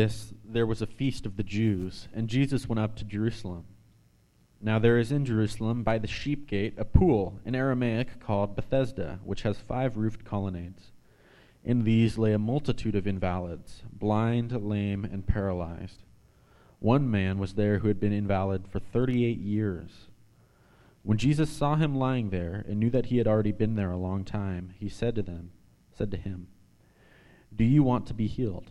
this there was a feast of the Jews, and Jesus went up to Jerusalem. Now there is in Jerusalem by the sheep gate a pool in Aramaic called Bethesda, which has five roofed colonnades. In these lay a multitude of invalids, blind, lame, and paralyzed. One man was there who had been invalid for thirty eight years. When Jesus saw him lying there and knew that he had already been there a long time, he said to them, said to him, Do you want to be healed?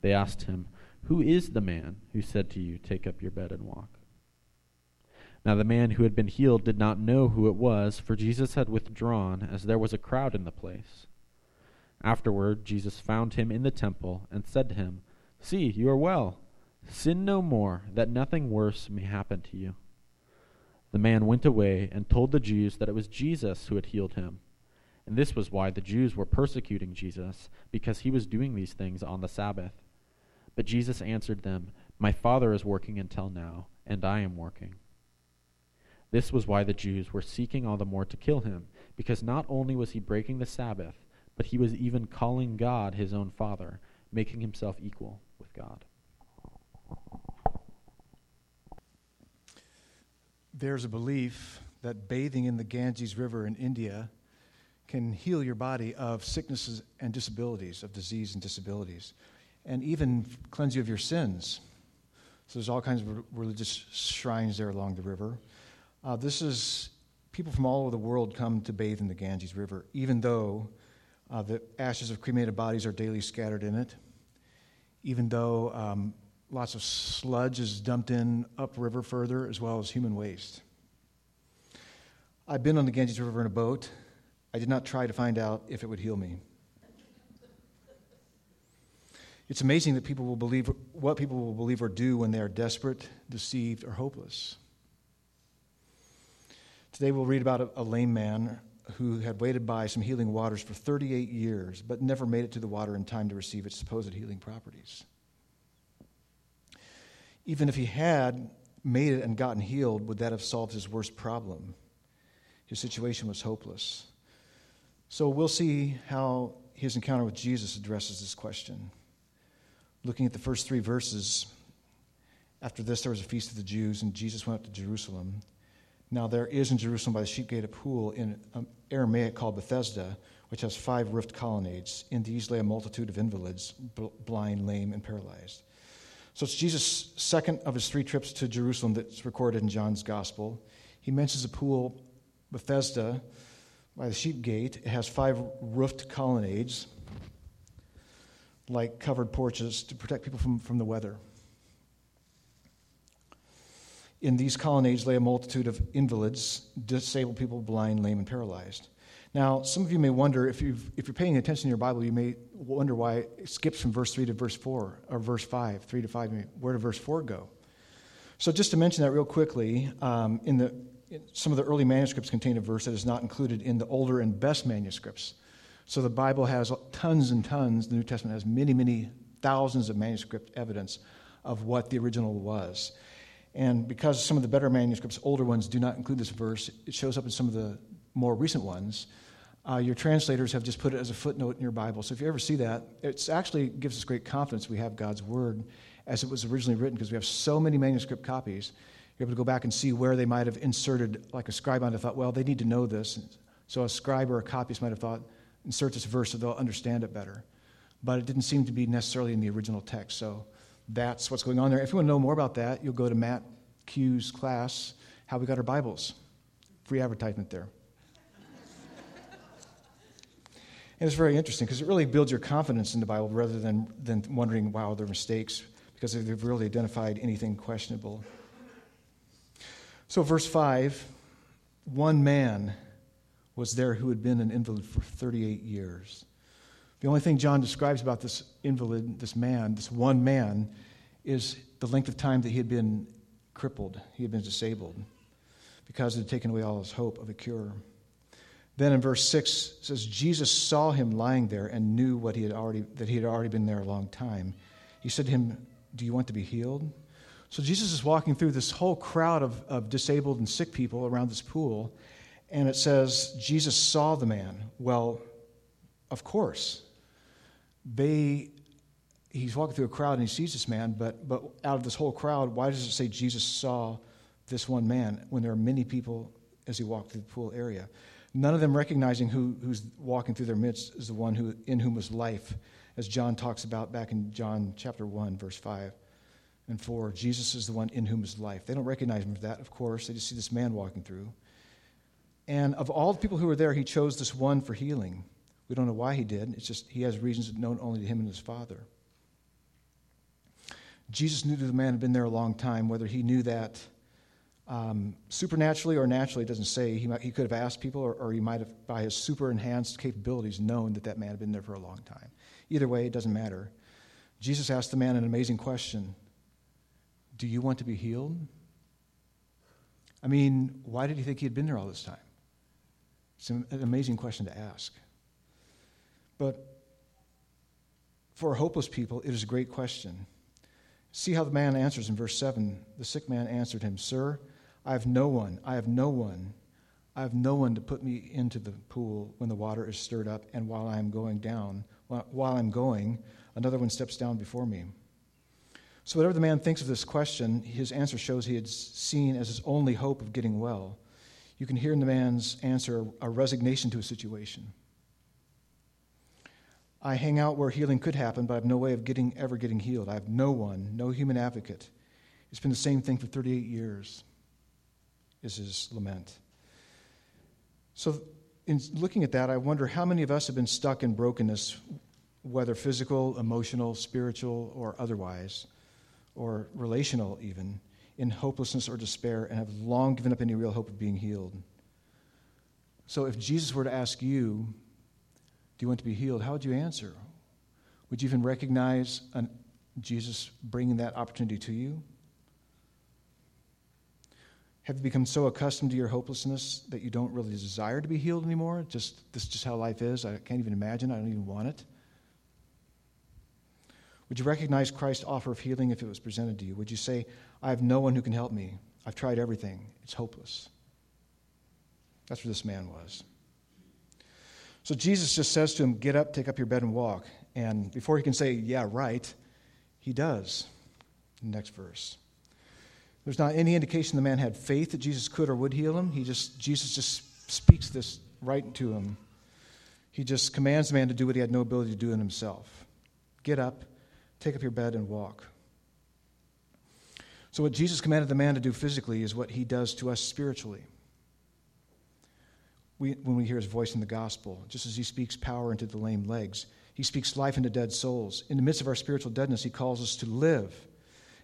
They asked him, Who is the man who said to you, Take up your bed and walk? Now the man who had been healed did not know who it was, for Jesus had withdrawn, as there was a crowd in the place. Afterward, Jesus found him in the temple and said to him, See, you are well. Sin no more, that nothing worse may happen to you. The man went away and told the Jews that it was Jesus who had healed him. And this was why the Jews were persecuting Jesus, because he was doing these things on the Sabbath. But Jesus answered them, My Father is working until now, and I am working. This was why the Jews were seeking all the more to kill him, because not only was he breaking the Sabbath, but he was even calling God his own Father, making himself equal with God. There's a belief that bathing in the Ganges River in India can heal your body of sicknesses and disabilities, of disease and disabilities and even cleanse you of your sins. So there's all kinds of religious shrines there along the river. Uh, this is people from all over the world come to bathe in the Ganges River, even though uh, the ashes of cremated bodies are daily scattered in it, even though um, lots of sludge is dumped in upriver further, as well as human waste. I've been on the Ganges River in a boat. I did not try to find out if it would heal me. It's amazing that people will believe what people will believe or do when they are desperate, deceived, or hopeless. Today we'll read about a, a lame man who had waited by some healing waters for 38 years, but never made it to the water in time to receive its supposed healing properties. Even if he had made it and gotten healed, would that have solved his worst problem? His situation was hopeless. So we'll see how his encounter with Jesus addresses this question. Looking at the first three verses, after this there was a feast of the Jews, and Jesus went up to Jerusalem. Now there is in Jerusalem by the sheep gate a pool in um, Aramaic called Bethesda, which has five roofed colonnades. In these lay a multitude of invalids, blind, lame, and paralyzed. So it's Jesus' second of his three trips to Jerusalem that's recorded in John's gospel. He mentions a pool, Bethesda, by the sheep gate. It has five roofed colonnades like covered porches to protect people from, from the weather. In these colonnades lay a multitude of invalids, disabled people, blind, lame, and paralyzed. Now, some of you may wonder, if, you if you're paying attention to your Bible, you may wonder why it skips from verse 3 to verse 4, or verse 5, 3 to 5. Where did verse 4 go? So, just to mention that real quickly, um, in the, in some of the early manuscripts contain a verse that is not included in the older and best manuscripts. So the Bible has tons and tons, the New Testament has many, many thousands of manuscript evidence of what the original was. And because some of the better manuscripts, older ones, do not include this verse, it shows up in some of the more recent ones. Uh, your translators have just put it as a footnote in your Bible. So if you ever see that, it actually gives us great confidence we have God's Word as it was originally written because we have so many manuscript copies. You're able to go back and see where they might have inserted, like a scribe might have thought, well, they need to know this. So a scribe or a copyist might have thought, insert this verse so they'll understand it better. But it didn't seem to be necessarily in the original text. So that's what's going on there. If you want to know more about that, you'll go to Matt Q's class, How We Got Our Bibles. Free advertisement there. and it's very interesting because it really builds your confidence in the Bible rather than, than wondering, wow, there are mistakes, because they've really identified anything questionable. So, verse 5 one man was there who had been an invalid for 38 years. The only thing John describes about this invalid, this man, this one man, is the length of time that he had been crippled, he had been disabled, because it had taken away all his hope of a cure. Then in verse 6 says, Jesus saw him lying there and knew what he had already, that he had already been there a long time. He said to him, Do you want to be healed? So Jesus is walking through this whole crowd of, of disabled and sick people around this pool, and it says, Jesus saw the man. Well, of course. They, he's walking through a crowd and he sees this man, but, but out of this whole crowd, why does it say Jesus saw this one man when there are many people as he walked through the pool area? None of them recognizing who, who's walking through their midst is the one who, in whom was life, as John talks about back in John chapter 1, verse 5 and 4. Jesus is the one in whom is life. They don't recognize him for that, of course. They just see this man walking through. And of all the people who were there, he chose this one for healing. We don't know why he did. It's just he has reasons known only to him and his Father. Jesus knew that the man had been there a long time, whether he knew that um, supernaturally or naturally, it doesn't say. He, might, he could have asked people, or, or he might have, by his super enhanced capabilities, known that that man had been there for a long time. Either way, it doesn't matter. Jesus asked the man an amazing question Do you want to be healed? I mean, why did he think he had been there all this time? It's an amazing question to ask. But for hopeless people, it is a great question. See how the man answers in verse 7. The sick man answered him, Sir, I have no one, I have no one, I have no one to put me into the pool when the water is stirred up, and while I am going down, while I'm going, another one steps down before me. So, whatever the man thinks of this question, his answer shows he had seen as his only hope of getting well. You can hear in the man's answer a resignation to a situation. I hang out where healing could happen, but I have no way of getting, ever getting healed. I have no one, no human advocate. It's been the same thing for 38 years is his lament. So, in looking at that, I wonder how many of us have been stuck in brokenness, whether physical, emotional, spiritual, or otherwise, or relational even, in hopelessness or despair, and have long given up any real hope of being healed. So, if Jesus were to ask you, Do you want to be healed? how would you answer? Would you even recognize an, Jesus bringing that opportunity to you? Have you become so accustomed to your hopelessness that you don't really desire to be healed anymore? Just this is just how life is. I can't even imagine. I don't even want it. Would you recognize Christ's offer of healing if it was presented to you? Would you say, I have no one who can help me? I've tried everything. It's hopeless. That's where this man was. So Jesus just says to him, Get up, take up your bed, and walk. And before he can say, Yeah, right, he does. Next verse. There's not any indication the man had faith that Jesus could or would heal him. He just, Jesus just speaks this right to him. He just commands the man to do what he had no ability to do in himself. Get up, take up your bed, and walk. So, what Jesus commanded the man to do physically is what he does to us spiritually. We, when we hear his voice in the gospel, just as he speaks power into the lame legs, he speaks life into dead souls. In the midst of our spiritual deadness, he calls us to live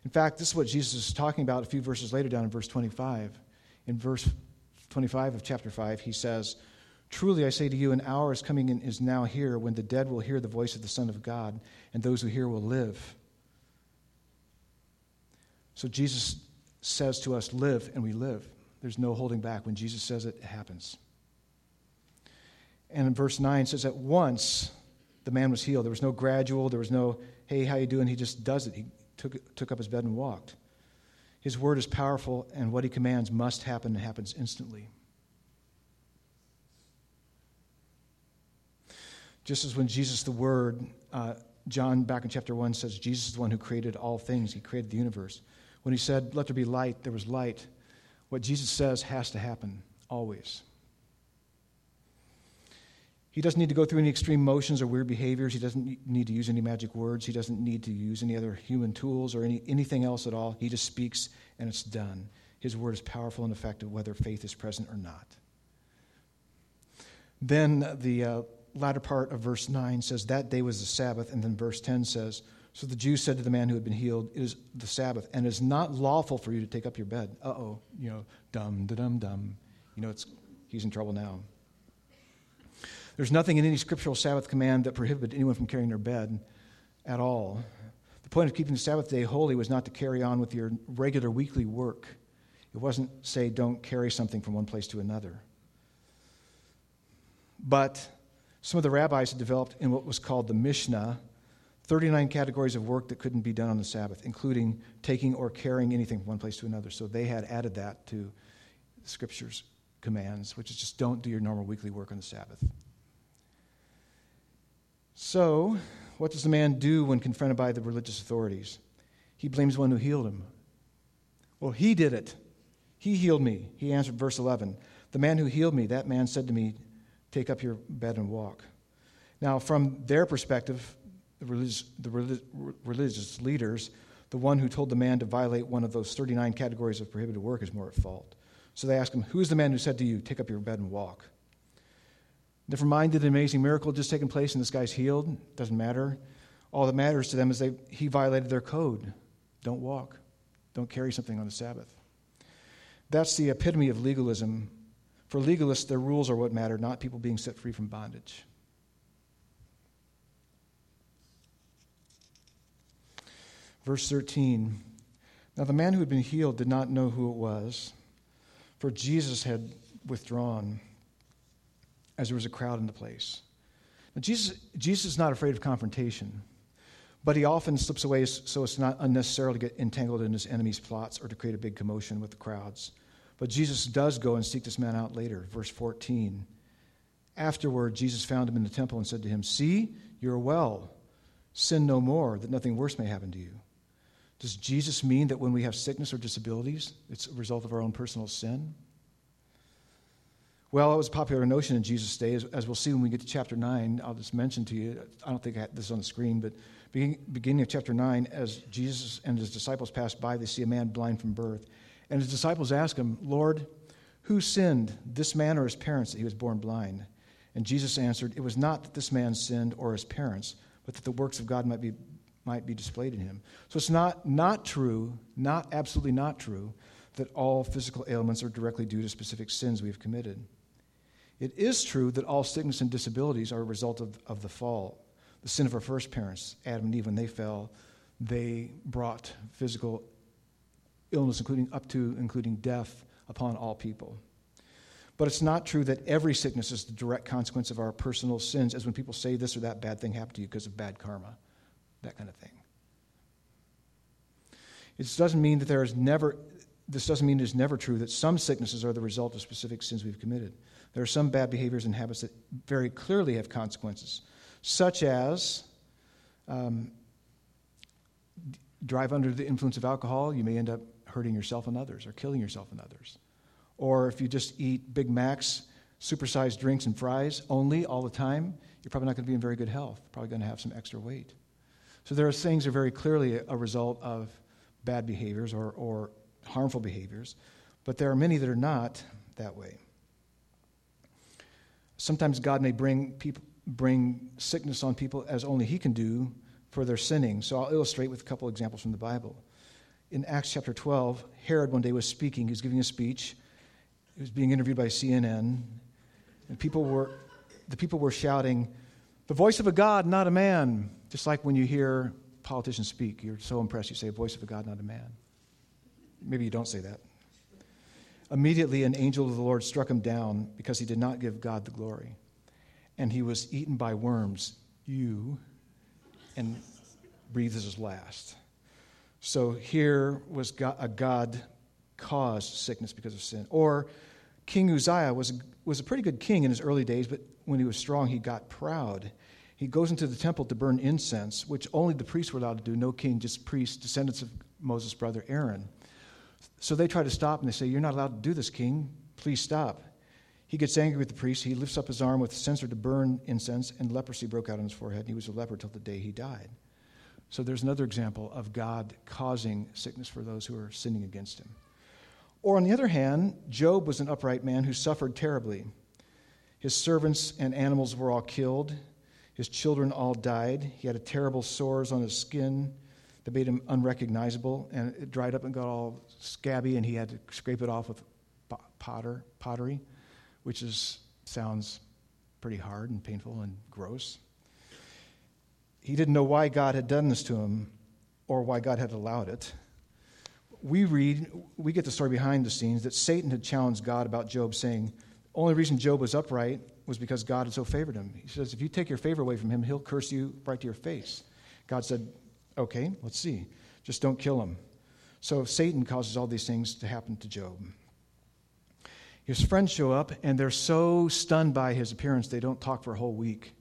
in fact, this is what Jesus is talking about a few verses later down in verse 25. In verse 25 of chapter 5, he says, Truly I say to you, an hour is coming and is now here when the dead will hear the voice of the Son of God, and those who hear will live. So Jesus says to us, Live, and we live. There's no holding back. When Jesus says it, it happens. And in verse 9 says, At once the man was healed. There was no gradual, there was no, hey, how you doing? He just does it. He, took, took up his bed and walked. His word is powerful, and what he commands must happen and happens instantly. Just as when Jesus, the Word, uh, John back in chapter 1 says, Jesus is the one who created all things, he created the universe. When he said, Let there be light, there was light. What Jesus says has to happen, always. He doesn't need to go through any extreme motions or weird behaviors. He doesn't need to use any magic words. He doesn't need to use any other human tools or any, anything else at all. He just speaks and it's done. His word is powerful and effective whether faith is present or not. Then the uh, latter part of verse 9 says, That day was the Sabbath. And then verse 10 says, So the Jews said to the man who had been healed, It is the Sabbath, and it is not lawful for you to take up your bed. Uh oh, you know, dum, da dum, dum. You know, it's, he's in trouble now. There's nothing in any scriptural Sabbath command that prohibited anyone from carrying their bed at all. The point of keeping the Sabbath day holy was not to carry on with your regular weekly work. It wasn't say don't carry something from one place to another. But some of the rabbis had developed in what was called the Mishnah 39 categories of work that couldn't be done on the Sabbath, including taking or carrying anything from one place to another. So they had added that to the Scripture's commands, which is just don't do your normal weekly work on the Sabbath. So, what does the man do when confronted by the religious authorities? He blames one who healed him. Well, he did it. He healed me. He answered, verse 11 The man who healed me, that man said to me, Take up your bed and walk. Now, from their perspective, the religious, the religious leaders, the one who told the man to violate one of those 39 categories of prohibited work is more at fault. So they ask him, Who's the man who said to you, Take up your bed and walk? Never mind did an amazing miracle just taken place and this guy's healed. Doesn't matter. All that matters to them is they, he violated their code. Don't walk. Don't carry something on the Sabbath. That's the epitome of legalism. For legalists, their rules are what matter, not people being set free from bondage. Verse 13 Now the man who had been healed did not know who it was, for Jesus had withdrawn as there was a crowd in the place. Now, Jesus, Jesus is not afraid of confrontation, but he often slips away so as to not unnecessarily get entangled in his enemy's plots or to create a big commotion with the crowds. But Jesus does go and seek this man out later. Verse 14. Afterward, Jesus found him in the temple and said to him, See, you're well. Sin no more, that nothing worse may happen to you. Does Jesus mean that when we have sickness or disabilities, it's a result of our own personal sin? Well, it was a popular notion in Jesus' day, as, as, we'll see when we get to chapter 9. I'll just mention to you, I don't think I had this on the screen, but beginning, beginning of chapter 9, as Jesus and his disciples pass by, they see a man blind from birth. And his disciples ask him, Lord, who sinned, this man or his parents, that he was born blind? And Jesus answered, It was not that this man sinned or his parents, but that the works of God might be, might be displayed in him. So it's not, not true, not absolutely not true, that all physical ailments are directly due to specific sins we have committed. It is true that all sickness and disabilities are a result of, of the fall. The sin of our first parents, Adam and Eve, when they fell, they brought physical illness, including up to including death, upon all people. But it's not true that every sickness is the direct consequence of our personal sins, as when people say this or that bad thing happened to you because of bad karma, that kind of thing. It doesn't mean that there is never, this doesn't mean it is never true that some sicknesses are the result of specific sins we've committed. There are some bad behaviors and habits that very clearly have consequences, such as um, drive under the influence of alcohol, you may end up hurting yourself and others or killing yourself and others. Or if you just eat Big Macs, supersized drinks, and fries only all the time, you're probably not going to be in very good health, probably going to have some extra weight. So there are things are very clearly a result of bad behaviors or, or harmful behaviors, but there are many that are not that way. Sometimes God may bring, people, bring sickness on people as only He can do for their sinning. So I'll illustrate with a couple examples from the Bible. In Acts chapter 12, Herod one day was speaking. He was giving a speech. He was being interviewed by CNN. And people were, the people were shouting, The voice of a God, not a man. Just like when you hear politicians speak, you're so impressed you say, Voice of a God, not a man. Maybe you don't say that. Immediately, an angel of the Lord struck him down because he did not give God the glory. And he was eaten by worms, you, and breathed his last. So here was a God caused sickness because of sin. Or King Uzziah was, was a pretty good king in his early days, but when he was strong, he got proud. He goes into the temple to burn incense, which only the priests were allowed to do, no king, just priests, descendants of Moses' brother Aaron. So they try to stop and they say, You're not allowed to do this, king. Please stop. He gets angry with the priest. He lifts up his arm with a censer to burn incense, and leprosy broke out on his forehead. And he was a leper till the day he died. So there's another example of God causing sickness for those who are sinning against him. Or on the other hand, Job was an upright man who suffered terribly. His servants and animals were all killed, his children all died. He had terrible sores on his skin that made him unrecognizable, and it dried up and got all scabby, and he had to scrape it off with potter, pottery, which is, sounds pretty hard and painful and gross. He didn't know why God had done this to him or why God had allowed it. We read, we get the story behind the scenes that Satan had challenged God about Job, saying, the only reason Job was upright was because God had so favored him. He says, if you take your favor away from him, he'll curse you right to your face. God said, okay, let's see. Just don't kill him. So Satan causes all these things to happen to Job. His friends show up, and they're so stunned by his appearance, they don't talk for a whole week,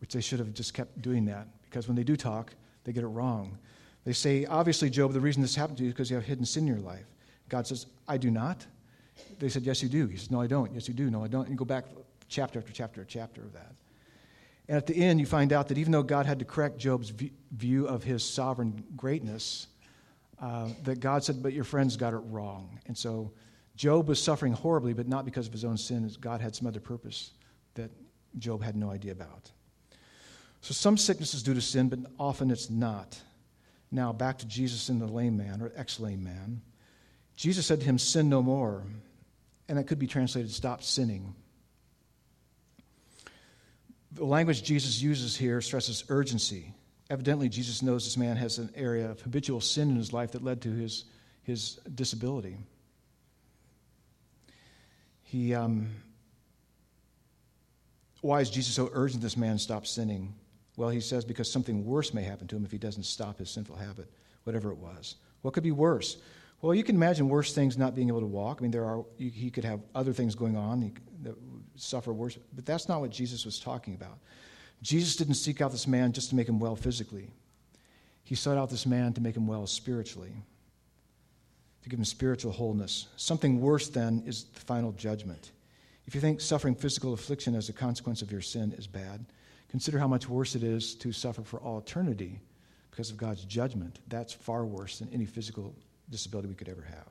which they should have just kept doing that, because when they do talk, they get it wrong. They say, Obviously, Job, the reason this happened to you is because you have hidden sin in your life. God says, I do not. They said, Yes, you do. He says, No, I don't. Yes, you do. No, I don't. And you go back chapter after chapter after chapter of that. And at the end, you find out that even though God had to correct Job's view of his sovereign greatness, uh, that God said, But your friends got it wrong. And so Job was suffering horribly, but not because of his own sin. God had some other purpose that Job had no idea about. So some sickness is due to sin, but often it's not. Now, back to Jesus and the lame man, or ex lame man. Jesus said to him, Sin no more. And that could be translated, Stop sinning. The language Jesus uses here stresses urgency. Evidently, Jesus knows this man has an area of habitual sin in his life that led to his, his disability. He, um, why is Jesus so urgent this man stop sinning? Well, he says because something worse may happen to him if he doesn't stop his sinful habit, whatever it was. What could be worse? Well, you can imagine worse things not being able to walk. I mean, there are, he could have other things going on that suffer worse, but that's not what Jesus was talking about. Jesus didn't seek out this man just to make him well physically, he sought out this man to make him well spiritually, to give him spiritual wholeness. Something worse, then, is the final judgment. If you think suffering physical affliction as a consequence of your sin is bad, consider how much worse it is to suffer for all eternity because of God's judgment. That's far worse than any physical disability we could ever have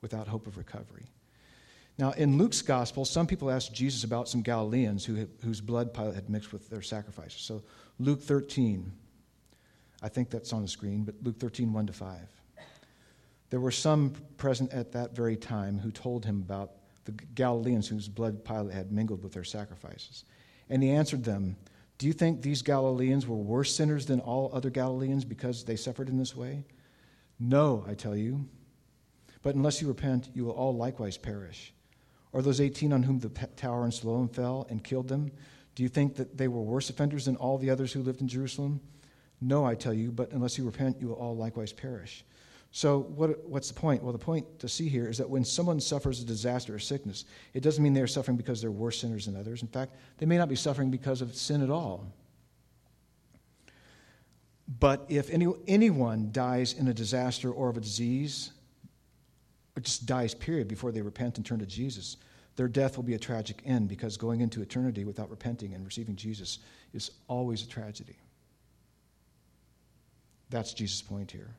without hope of recovery. Now, in Luke's gospel, some people asked Jesus about some Galileans who had, whose blood Pilate had mixed with their sacrifices. So, Luke 13, I think that's on the screen, but Luke 13, 1 to 5. There were some present at that very time who told him about the Galileans whose blood Pilate had mingled with their sacrifices. And he answered them, Do you think these Galileans were worse sinners than all other Galileans because they suffered in this way? No, I tell you. But unless you repent, you will all likewise perish. Or those 18 on whom the tower in Siloam fell and killed them, do you think that they were worse offenders than all the others who lived in Jerusalem? No, I tell you, but unless you repent, you will all likewise perish. So, what, what's the point? Well, the point to see here is that when someone suffers a disaster or sickness, it doesn't mean they're suffering because they're worse sinners than others. In fact, they may not be suffering because of sin at all. But if any, anyone dies in a disaster or of a disease, just dies, period, before they repent and turn to Jesus, their death will be a tragic end because going into eternity without repenting and receiving Jesus is always a tragedy. That's Jesus' point here.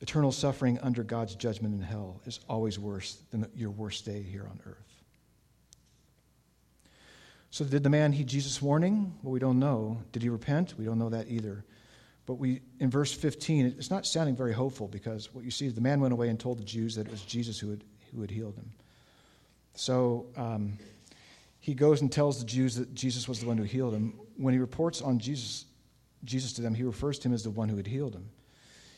Eternal suffering under God's judgment in hell is always worse than your worst day here on earth. So, did the man heed Jesus' warning? Well, we don't know. Did he repent? We don't know that either. But we, in verse 15, it's not sounding very hopeful because what you see is the man went away and told the Jews that it was Jesus who had, who had healed him. So um, he goes and tells the Jews that Jesus was the one who healed him. When he reports on Jesus, Jesus to them, he refers to him as the one who had healed him.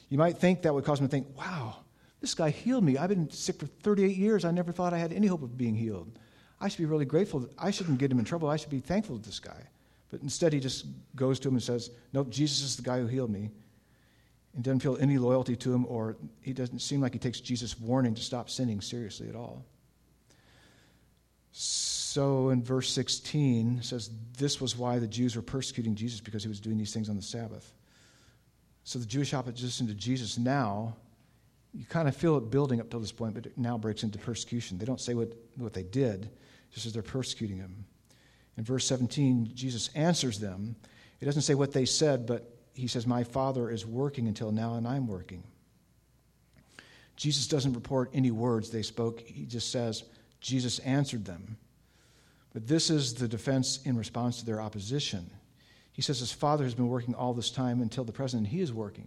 You might think that would cause him to think, wow, this guy healed me. I've been sick for 38 years. I never thought I had any hope of being healed. I should be really grateful. I shouldn't get him in trouble. I should be thankful to this guy. But instead, he just goes to him and says, Nope, Jesus is the guy who healed me. And doesn't feel any loyalty to him, or he doesn't seem like he takes Jesus' warning to stop sinning seriously at all. So in verse 16, it says, This was why the Jews were persecuting Jesus because he was doing these things on the Sabbath. So the Jewish opposition to Jesus now, you kind of feel it building up till this point, but it now breaks into persecution. They don't say what, what they did, just as they're persecuting him. In verse 17, Jesus answers them. He doesn't say what they said, but he says, My Father is working until now, and I'm working. Jesus doesn't report any words they spoke, he just says, Jesus answered them. But this is the defense in response to their opposition. He says his Father has been working all this time until the present, and he is working.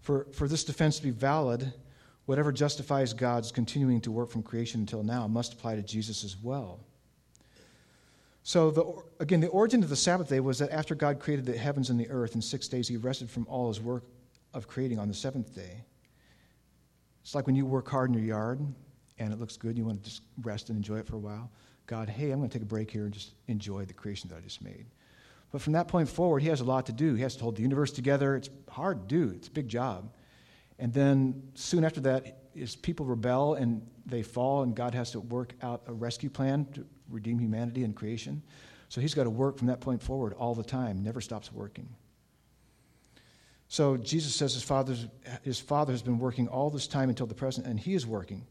For, for this defense to be valid, Whatever justifies God's continuing to work from creation until now must apply to Jesus as well. So, the, again, the origin of the Sabbath day was that after God created the heavens and the earth in six days, he rested from all his work of creating on the seventh day. It's like when you work hard in your yard and it looks good, you want to just rest and enjoy it for a while. God, hey, I'm going to take a break here and just enjoy the creation that I just made. But from that point forward, he has a lot to do. He has to hold the universe together. It's hard to do, it's a big job. And then soon after that, is people rebel and they fall, and God has to work out a rescue plan to redeem humanity and creation. So he's got to work from that point forward all the time, never stops working. So Jesus says his, father's, his father has been working all this time until the present, and he is working.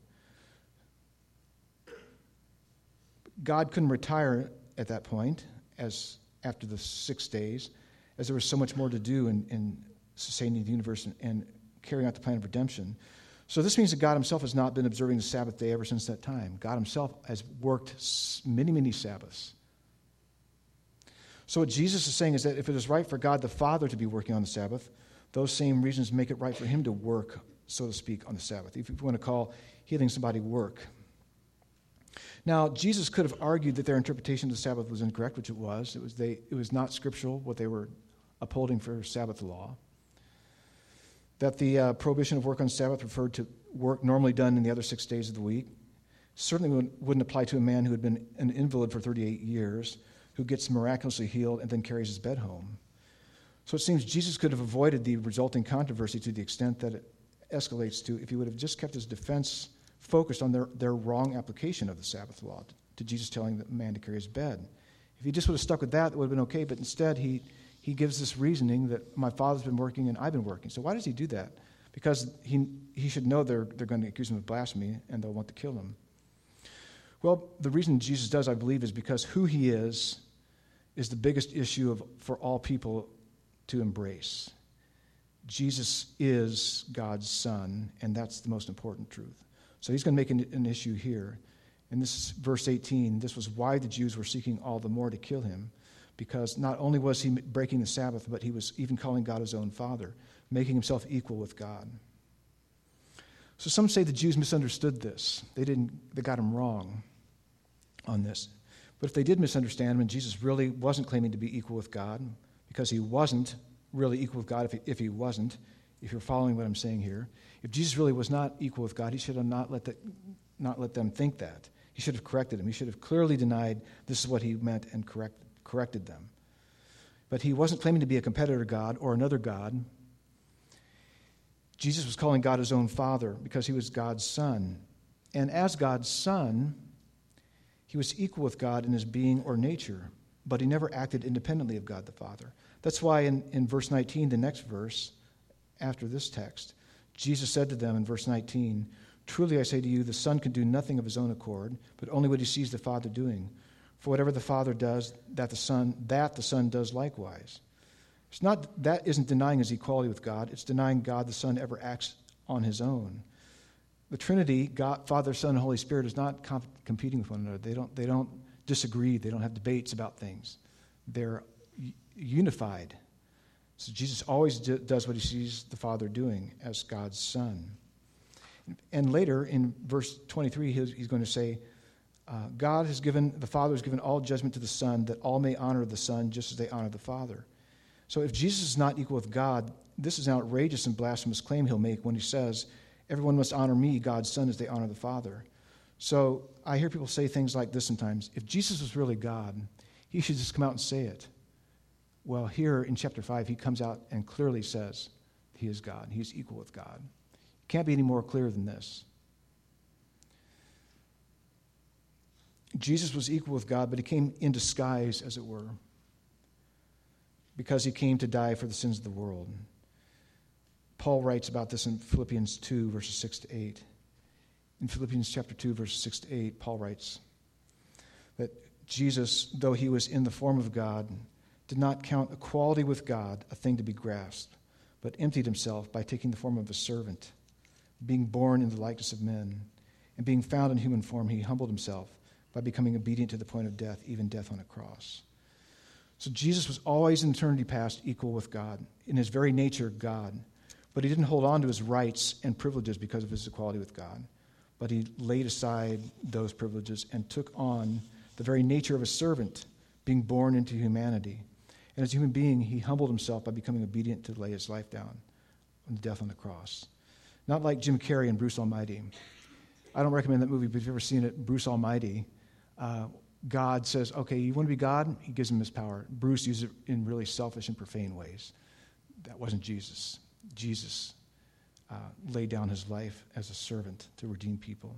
God couldn't retire at that point, as after the six days, as there was so much more to do in, in sustaining the universe and, and carrying out the plan of redemption. So this means that God himself has not been observing the Sabbath day ever since that time. God himself has worked many, many Sabbaths. So what Jesus is saying is that if it is right for God the Father to be working on the Sabbath, those same reasons make it right for him to work, so to speak, on the Sabbath. If you want to call healing somebody work. Now, Jesus could have argued that their interpretation of the Sabbath was incorrect, which it was. It was, they, it was not scriptural, what they were upholding for Sabbath law that the uh, prohibition of work on Sabbath referred to work normally done in the other six days of the week. Certainly wouldn't apply to a man who had been an invalid for 38 years, who gets miraculously healed and then carries his bed home. So it seems Jesus could have avoided the resulting controversy to the extent that it escalates to if he would have just kept his defense focused on their, their wrong application of the Sabbath law, to Jesus telling the man to carry his bed. If he just would have stuck with that, it would have been okay, but instead he he gives this reasoning that my father's been working and I've been working. So why does he do that? Because he, he should know they're, they're going to accuse him of blasphemy and they'll want to kill him. Well, the reason Jesus does, I believe, is because who he is is the biggest issue of, for all people to embrace. Jesus is God's Son, and that's the most important truth. So he's going to make an, an issue here. In this verse 18, this was why the Jews were seeking all the more to kill him because not only was he breaking the Sabbath, but he was even calling God his own father, making himself equal with God. So some say the Jews misunderstood this. They didn't they got him wrong on this. But if they did misunderstand him and Jesus really wasn't claiming to be equal with God, because he wasn't really equal with God if he, if he wasn't, if you're following what I'm saying here, if Jesus really was not equal with God, he should have not let, not let them think that. He should have corrected him. He should have clearly denied this is what he meant and correct, corrected them. But he wasn't claiming to be a competitor God or another God. Jesus was calling God his own Father because he was God's Son. And as God's Son, he was equal with God in his being or nature, but he never acted independently of God the Father. That's why in, in verse 19, the next verse after this text, Jesus said to them in verse 19, Truly I say to you, the Son can do nothing of his own accord, but only what he sees the Father doing. For whatever the Father does, that the Son, that the Son does likewise. It's not that isn't denying his equality with God, it's denying God the Son ever acts on his own. The Trinity, God, Father, Son, and Holy Spirit, is not comp- competing with one another. They don't, they don't disagree, they don't have debates about things. They're unified. So Jesus always d- does what he sees the Father doing as God's Son. And later in verse 23, he's, he's going to say, uh, God has given, the Father has given all judgment to the Son, that all may honor the Son just as they honor the Father. So if Jesus is not equal with God, this is an outrageous and blasphemous claim he'll make when he says, Everyone must honor me, God's Son, as they honor the Father. So I hear people say things like this sometimes. If Jesus was really God, he should just come out and say it. Well, here in chapter 5, he comes out and clearly says he is God. he's equal with God. It can't be any more clear than this. Jesus was equal with God, but he came in disguise, as it were, because he came to die for the sins of the world. Paul writes about this in Philippians 2, verses 6 to 8. In Philippians chapter 2, verses 6 to 8, Paul writes that Jesus, though he was in the form of God, did not count equality with God a thing to be grasped, but emptied himself by taking the form of a servant, being born in the likeness of men. And being found in human form, he humbled himself by becoming obedient to the point of death, even death on a cross. So Jesus was always in eternity past equal with God, in his very nature, God. But he didn't hold on to his rights and privileges because of his equality with God. But he laid aside those privileges and took on the very nature of a servant, being born into humanity. And as a human being, he humbled himself by becoming obedient to lay his life down on death on the cross. Not like Jim Carrey and Bruce Almighty. I don't recommend that movie, but if you've ever seen it, Bruce Almighty, uh, God says, okay, you want to be God? He gives him his power. Bruce uses it in really selfish and profane ways. That wasn't Jesus. Jesus uh, laid down his life as a servant to redeem people.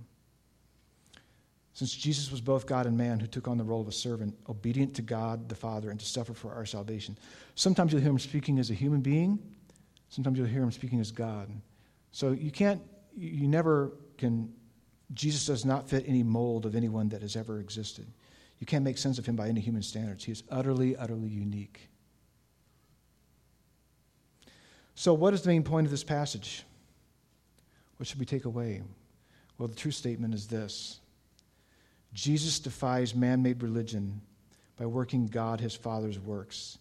Since Jesus was both God and man who took on the role of a servant, obedient to God the Father and to suffer for our salvation, sometimes you'll hear him speaking as a human being, sometimes you'll hear him speaking as God. So you can't, you never can, Jesus does not fit any mold of anyone that has ever existed. You can't make sense of him by any human standards. He is utterly, utterly unique. So, what is the main point of this passage? What should we take away? Well, the true statement is this Jesus defies man made religion by working God, his Father's works,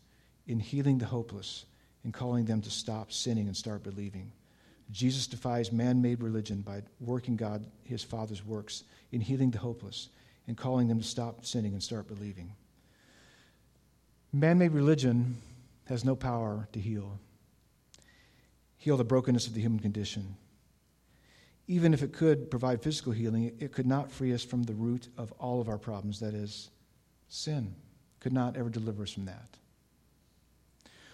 in healing the hopeless, and calling them to stop sinning and start believing. Jesus defies man made religion by working God, his Father's works, in healing the hopeless, and calling them to stop sinning and start believing. Man made religion has no power to heal, heal the brokenness of the human condition. Even if it could provide physical healing, it could not free us from the root of all of our problems, that is, sin. Could not ever deliver us from that.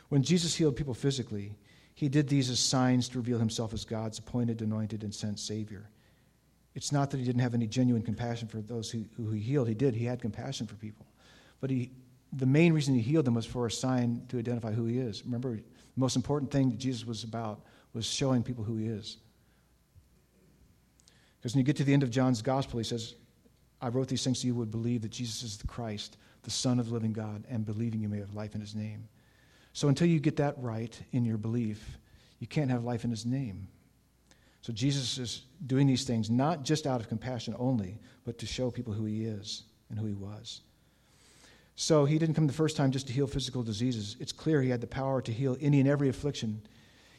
When Jesus healed people physically, he did these as signs to reveal himself as God's appointed, anointed, and sent Savior. It's not that he didn't have any genuine compassion for those who, who he healed. He did. He had compassion for people. But he, the main reason he healed them was for a sign to identify who he is. Remember, the most important thing that Jesus was about was showing people who he is. Because when you get to the end of John's gospel, he says, I wrote these things so you would believe that Jesus is the Christ, the Son of the living God, and believing you may have life in his name. So until you get that right in your belief, you can't have life in his name. So Jesus is doing these things not just out of compassion only, but to show people who he is and who he was. So he didn't come the first time just to heal physical diseases. It's clear he had the power to heal any and every affliction.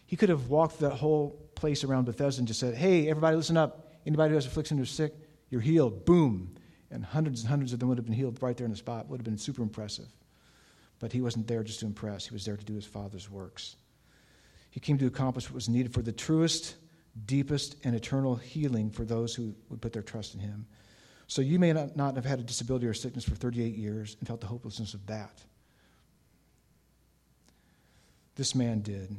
He could have walked that whole place around Bethesda and just said, Hey, everybody, listen up. Anybody who has affliction or sick, you're healed. Boom. And hundreds and hundreds of them would have been healed right there in the spot. Would have been super impressive. But he wasn't there just to impress, he was there to do his Father's works. He came to accomplish what was needed for the truest deepest and eternal healing for those who would put their trust in him. So you may not, have had a disability or sickness for 38 years and felt the hopelessness of that. This man did.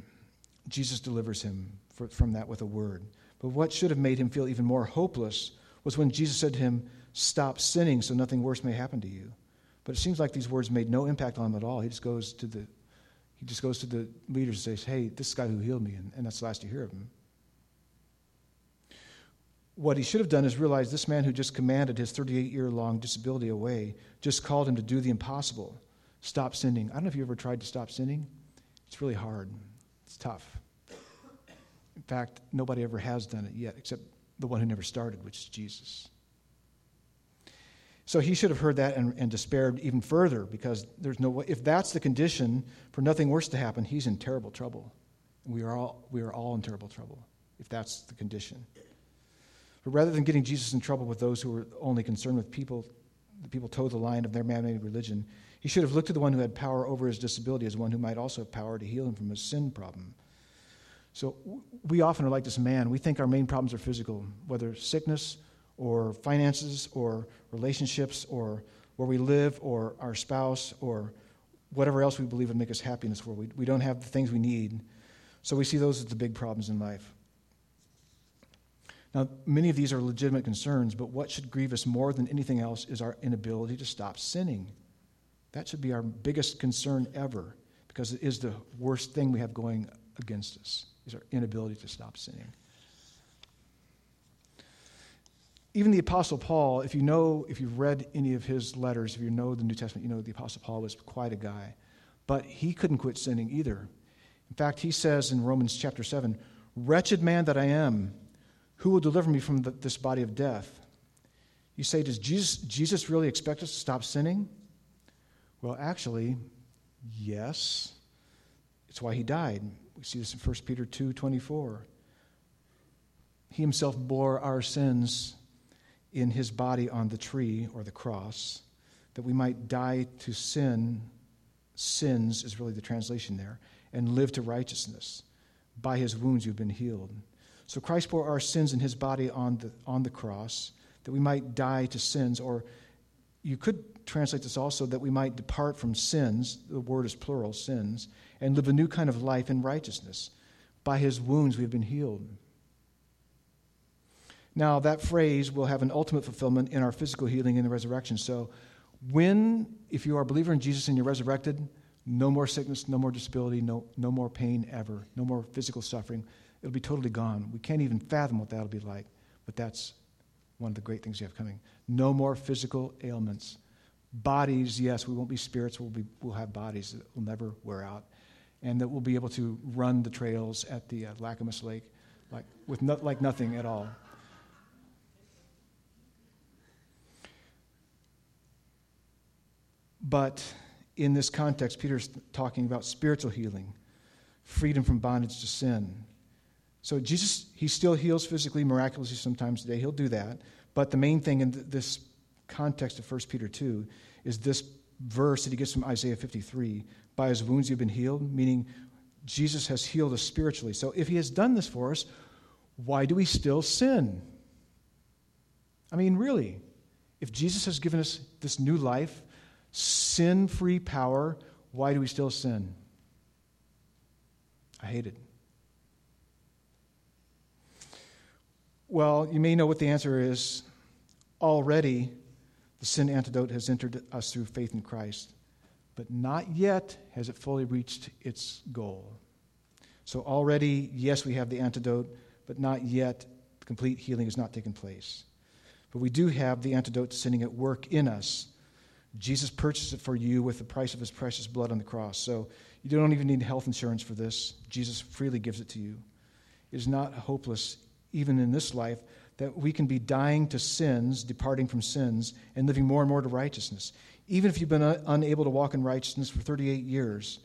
Jesus delivers him from that with a word. But what should have made him feel even more hopeless was when Jesus said to him, Stop sinning so nothing worse may happen to you. But it seems like these words made no impact on him at all. He just goes to the, he just goes to the leaders and says, Hey, this guy who healed me, and, and that's the last you hear of him what he should have done is realize this man who just commanded his 38 year long disability away just called him to do the impossible stop sinning. I don't know if you ever tried to stop sinning. It's really hard, it's tough. In fact, nobody ever has done it yet except the one who never started, which is Jesus. So he should have heard that and, and despaired even further because there's no way, if that's the condition for nothing worse to happen, he's in terrible trouble. We are all, we are all in terrible trouble if that's the condition. But rather than getting Jesus in trouble with those who were only concerned with people, the people toe the line of their man made religion, he should have looked to the one who had power over his disability as one who might also have power to heal him from his sin problem. So we often are like this man. We think our main problems are physical, whether sickness or finances or relationships or where we live or our spouse or whatever else we believe would make us happy in this world. We, we don't have the things we need. So we see those as the big problems in life. Now, many of these are legitimate concerns, but what should grieve us more than anything else is our inability to stop sinning. That should be our biggest concern ever, because it is the worst thing we have going against us, is our inability to stop sinning. Even the Apostle Paul, if you know, if you've read any of his letters, if you know the New Testament, you know the Apostle Paul was quite a guy. But he couldn't quit sinning either. In fact, he says in Romans chapter 7 Wretched man that I am, who will deliver me from the, this body of death? You say, Does Jesus, Jesus really expect us to stop sinning? Well, actually, yes. It's why he died. We see this in 1 Peter 2 24. He himself bore our sins in his body on the tree or the cross, that we might die to sin. Sins is really the translation there, and live to righteousness. By his wounds you've been healed. So Christ bore our sins in his body on the, on the cross, that we might die to sins, or you could translate this also that we might depart from sins, the word is plural, sins, and live a new kind of life in righteousness. By his wounds we have been healed. Now, that phrase will have an ultimate fulfillment in our physical healing in the resurrection. So, when, if you are a believer in Jesus and you're resurrected, no more sickness, no more disability, no, no more pain ever, no more physical suffering. It'll be totally gone. We can't even fathom what that'll be like, but that's one of the great things you have coming. No more physical ailments. Bodies, yes, we won't be spirits, we'll, be, we'll have bodies that will never wear out, and that we'll be able to run the trails at the uh, Lacamas Lake like, with no, like nothing at all. But in this context, Peter's talking about spiritual healing, freedom from bondage to sin. So Jesus, he still heals physically, miraculously sometimes today. He'll do that. But the main thing in this context of 1 Peter 2 is this verse that he gets from Isaiah 53 By his wounds you've been healed, meaning Jesus has healed us spiritually. So if he has done this for us, why do we still sin? I mean, really, if Jesus has given us this new life, sin free power, why do we still sin? I hate it. Well, you may know what the answer is. Already, the sin antidote has entered us through faith in Christ, but not yet has it fully reached its goal. So, already, yes, we have the antidote, but not yet complete healing has not taken place. But we do have the antidote to sinning at work in us Jesus purchased it for you with the price of his precious blood on the cross. So you don't even need health insurance for this. Jesus freely gives it to you. It is not hopeless, even in this life, that we can be dying to sins, departing from sins, and living more and more to righteousness. Even if you've been unable to walk in righteousness for 38 years,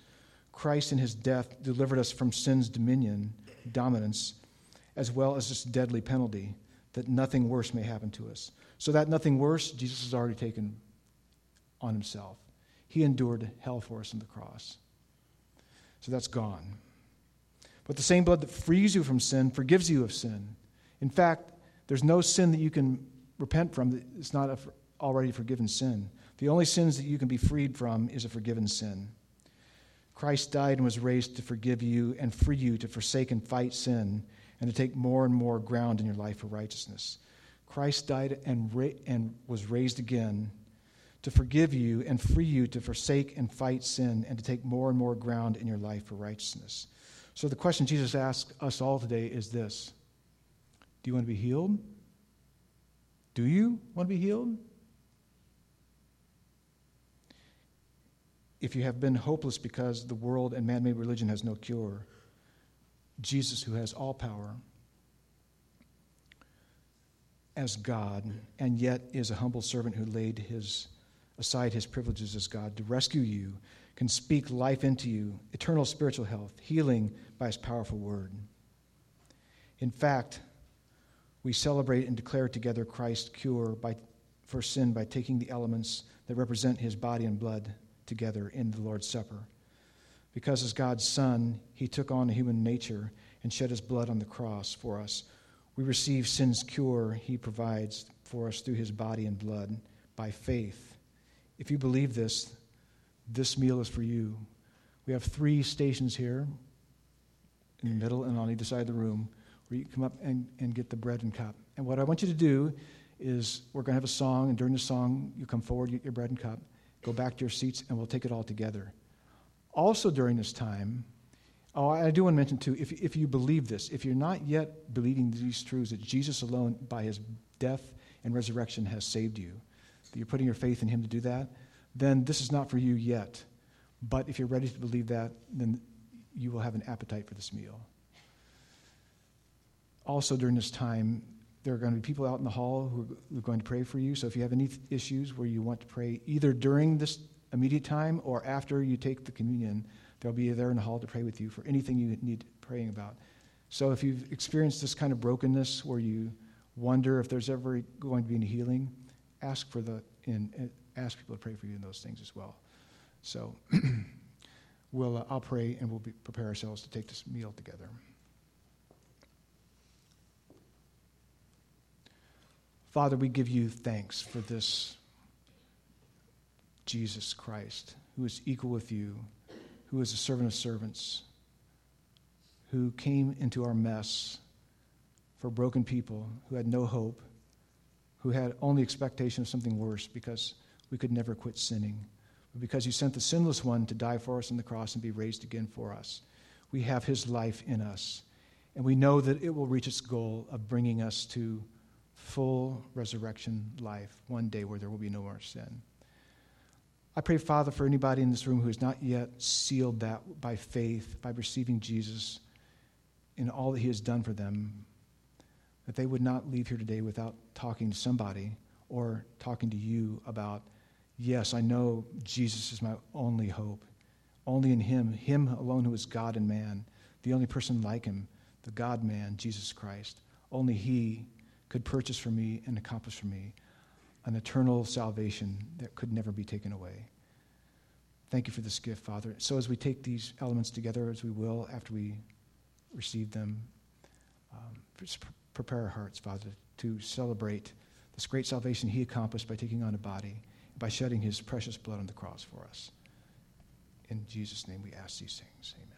Christ in his death delivered us from sin's dominion, dominance, as well as this deadly penalty, that nothing worse may happen to us. So that nothing worse, Jesus has already taken on himself. He endured hell for us on the cross. So that's gone. But the same blood that frees you from sin forgives you of sin. In fact, there's no sin that you can repent from that is not already forgiven sin. The only sins that you can be freed from is a forgiven sin. Christ died and was raised to forgive you and free you to forsake and fight sin and to take more and more ground in your life for righteousness. Christ died and, ra- and was raised again to forgive you and free you to forsake and fight sin and to take more and more ground in your life for righteousness. So, the question Jesus asks us all today is this Do you want to be healed? Do you want to be healed? If you have been hopeless because the world and man made religion has no cure, Jesus, who has all power, as God, and yet is a humble servant who laid his aside his privileges as God to rescue you, can speak life into you, eternal spiritual health, healing by his powerful word. In fact, we celebrate and declare together Christ's cure by, for sin by taking the elements that represent his body and blood together in the Lord's Supper. Because as God's Son, he took on a human nature and shed his blood on the cross for us. We receive sin's cure he provides for us through his body and blood by faith if you believe this, this meal is for you. We have three stations here in the middle and on either side of the room where you come up and, and get the bread and cup. And what I want you to do is we're going to have a song, and during the song, you come forward, get your bread and cup, go back to your seats, and we'll take it all together. Also, during this time, oh, I do want to mention too, if, if you believe this, if you're not yet believing these truths, that Jesus alone, by his death and resurrection, has saved you, that you're putting your faith in Him to do that, then this is not for you yet. But if you're ready to believe that, then you will have an appetite for this meal. Also, during this time, there are going to be people out in the hall who are going to pray for you. So if you have any issues where you want to pray, either during this immediate time or after you take the communion, They'll be there in the hall to pray with you for anything you need praying about. So if you've experienced this kind of brokenness where you wonder if there's ever going to be any healing, ask for the and ask people to pray for you in those things as well. So we'll uh, I'll pray and we'll be, prepare ourselves to take this meal together. Father, we give you thanks for this Jesus Christ, who is equal with you, who is a servant of servants, who came into our mess for broken people who had no hope, who had only expectation of something worse because we could never quit sinning. But because you sent the sinless one to die for us on the cross and be raised again for us, we have his life in us. And we know that it will reach its goal of bringing us to full resurrection life one day where there will be no more sin. I pray, Father, for anybody in this room who has not yet sealed that by faith, by receiving Jesus in all that he has done for them, that they would not leave here today without talking to somebody or talking to you about, yes, I know Jesus is my only hope. Only in him, him alone who is God and man, the only person like him, the God man, Jesus Christ. Only he could purchase for me and accomplish for me an eternal salvation that could never be taken away. Thank you for this gift, Father. So, as we take these elements together, as we will after we receive them, um, prepare our hearts, Father, to celebrate this great salvation He accomplished by taking on a body, by shedding His precious blood on the cross for us. In Jesus' name we ask these things. Amen.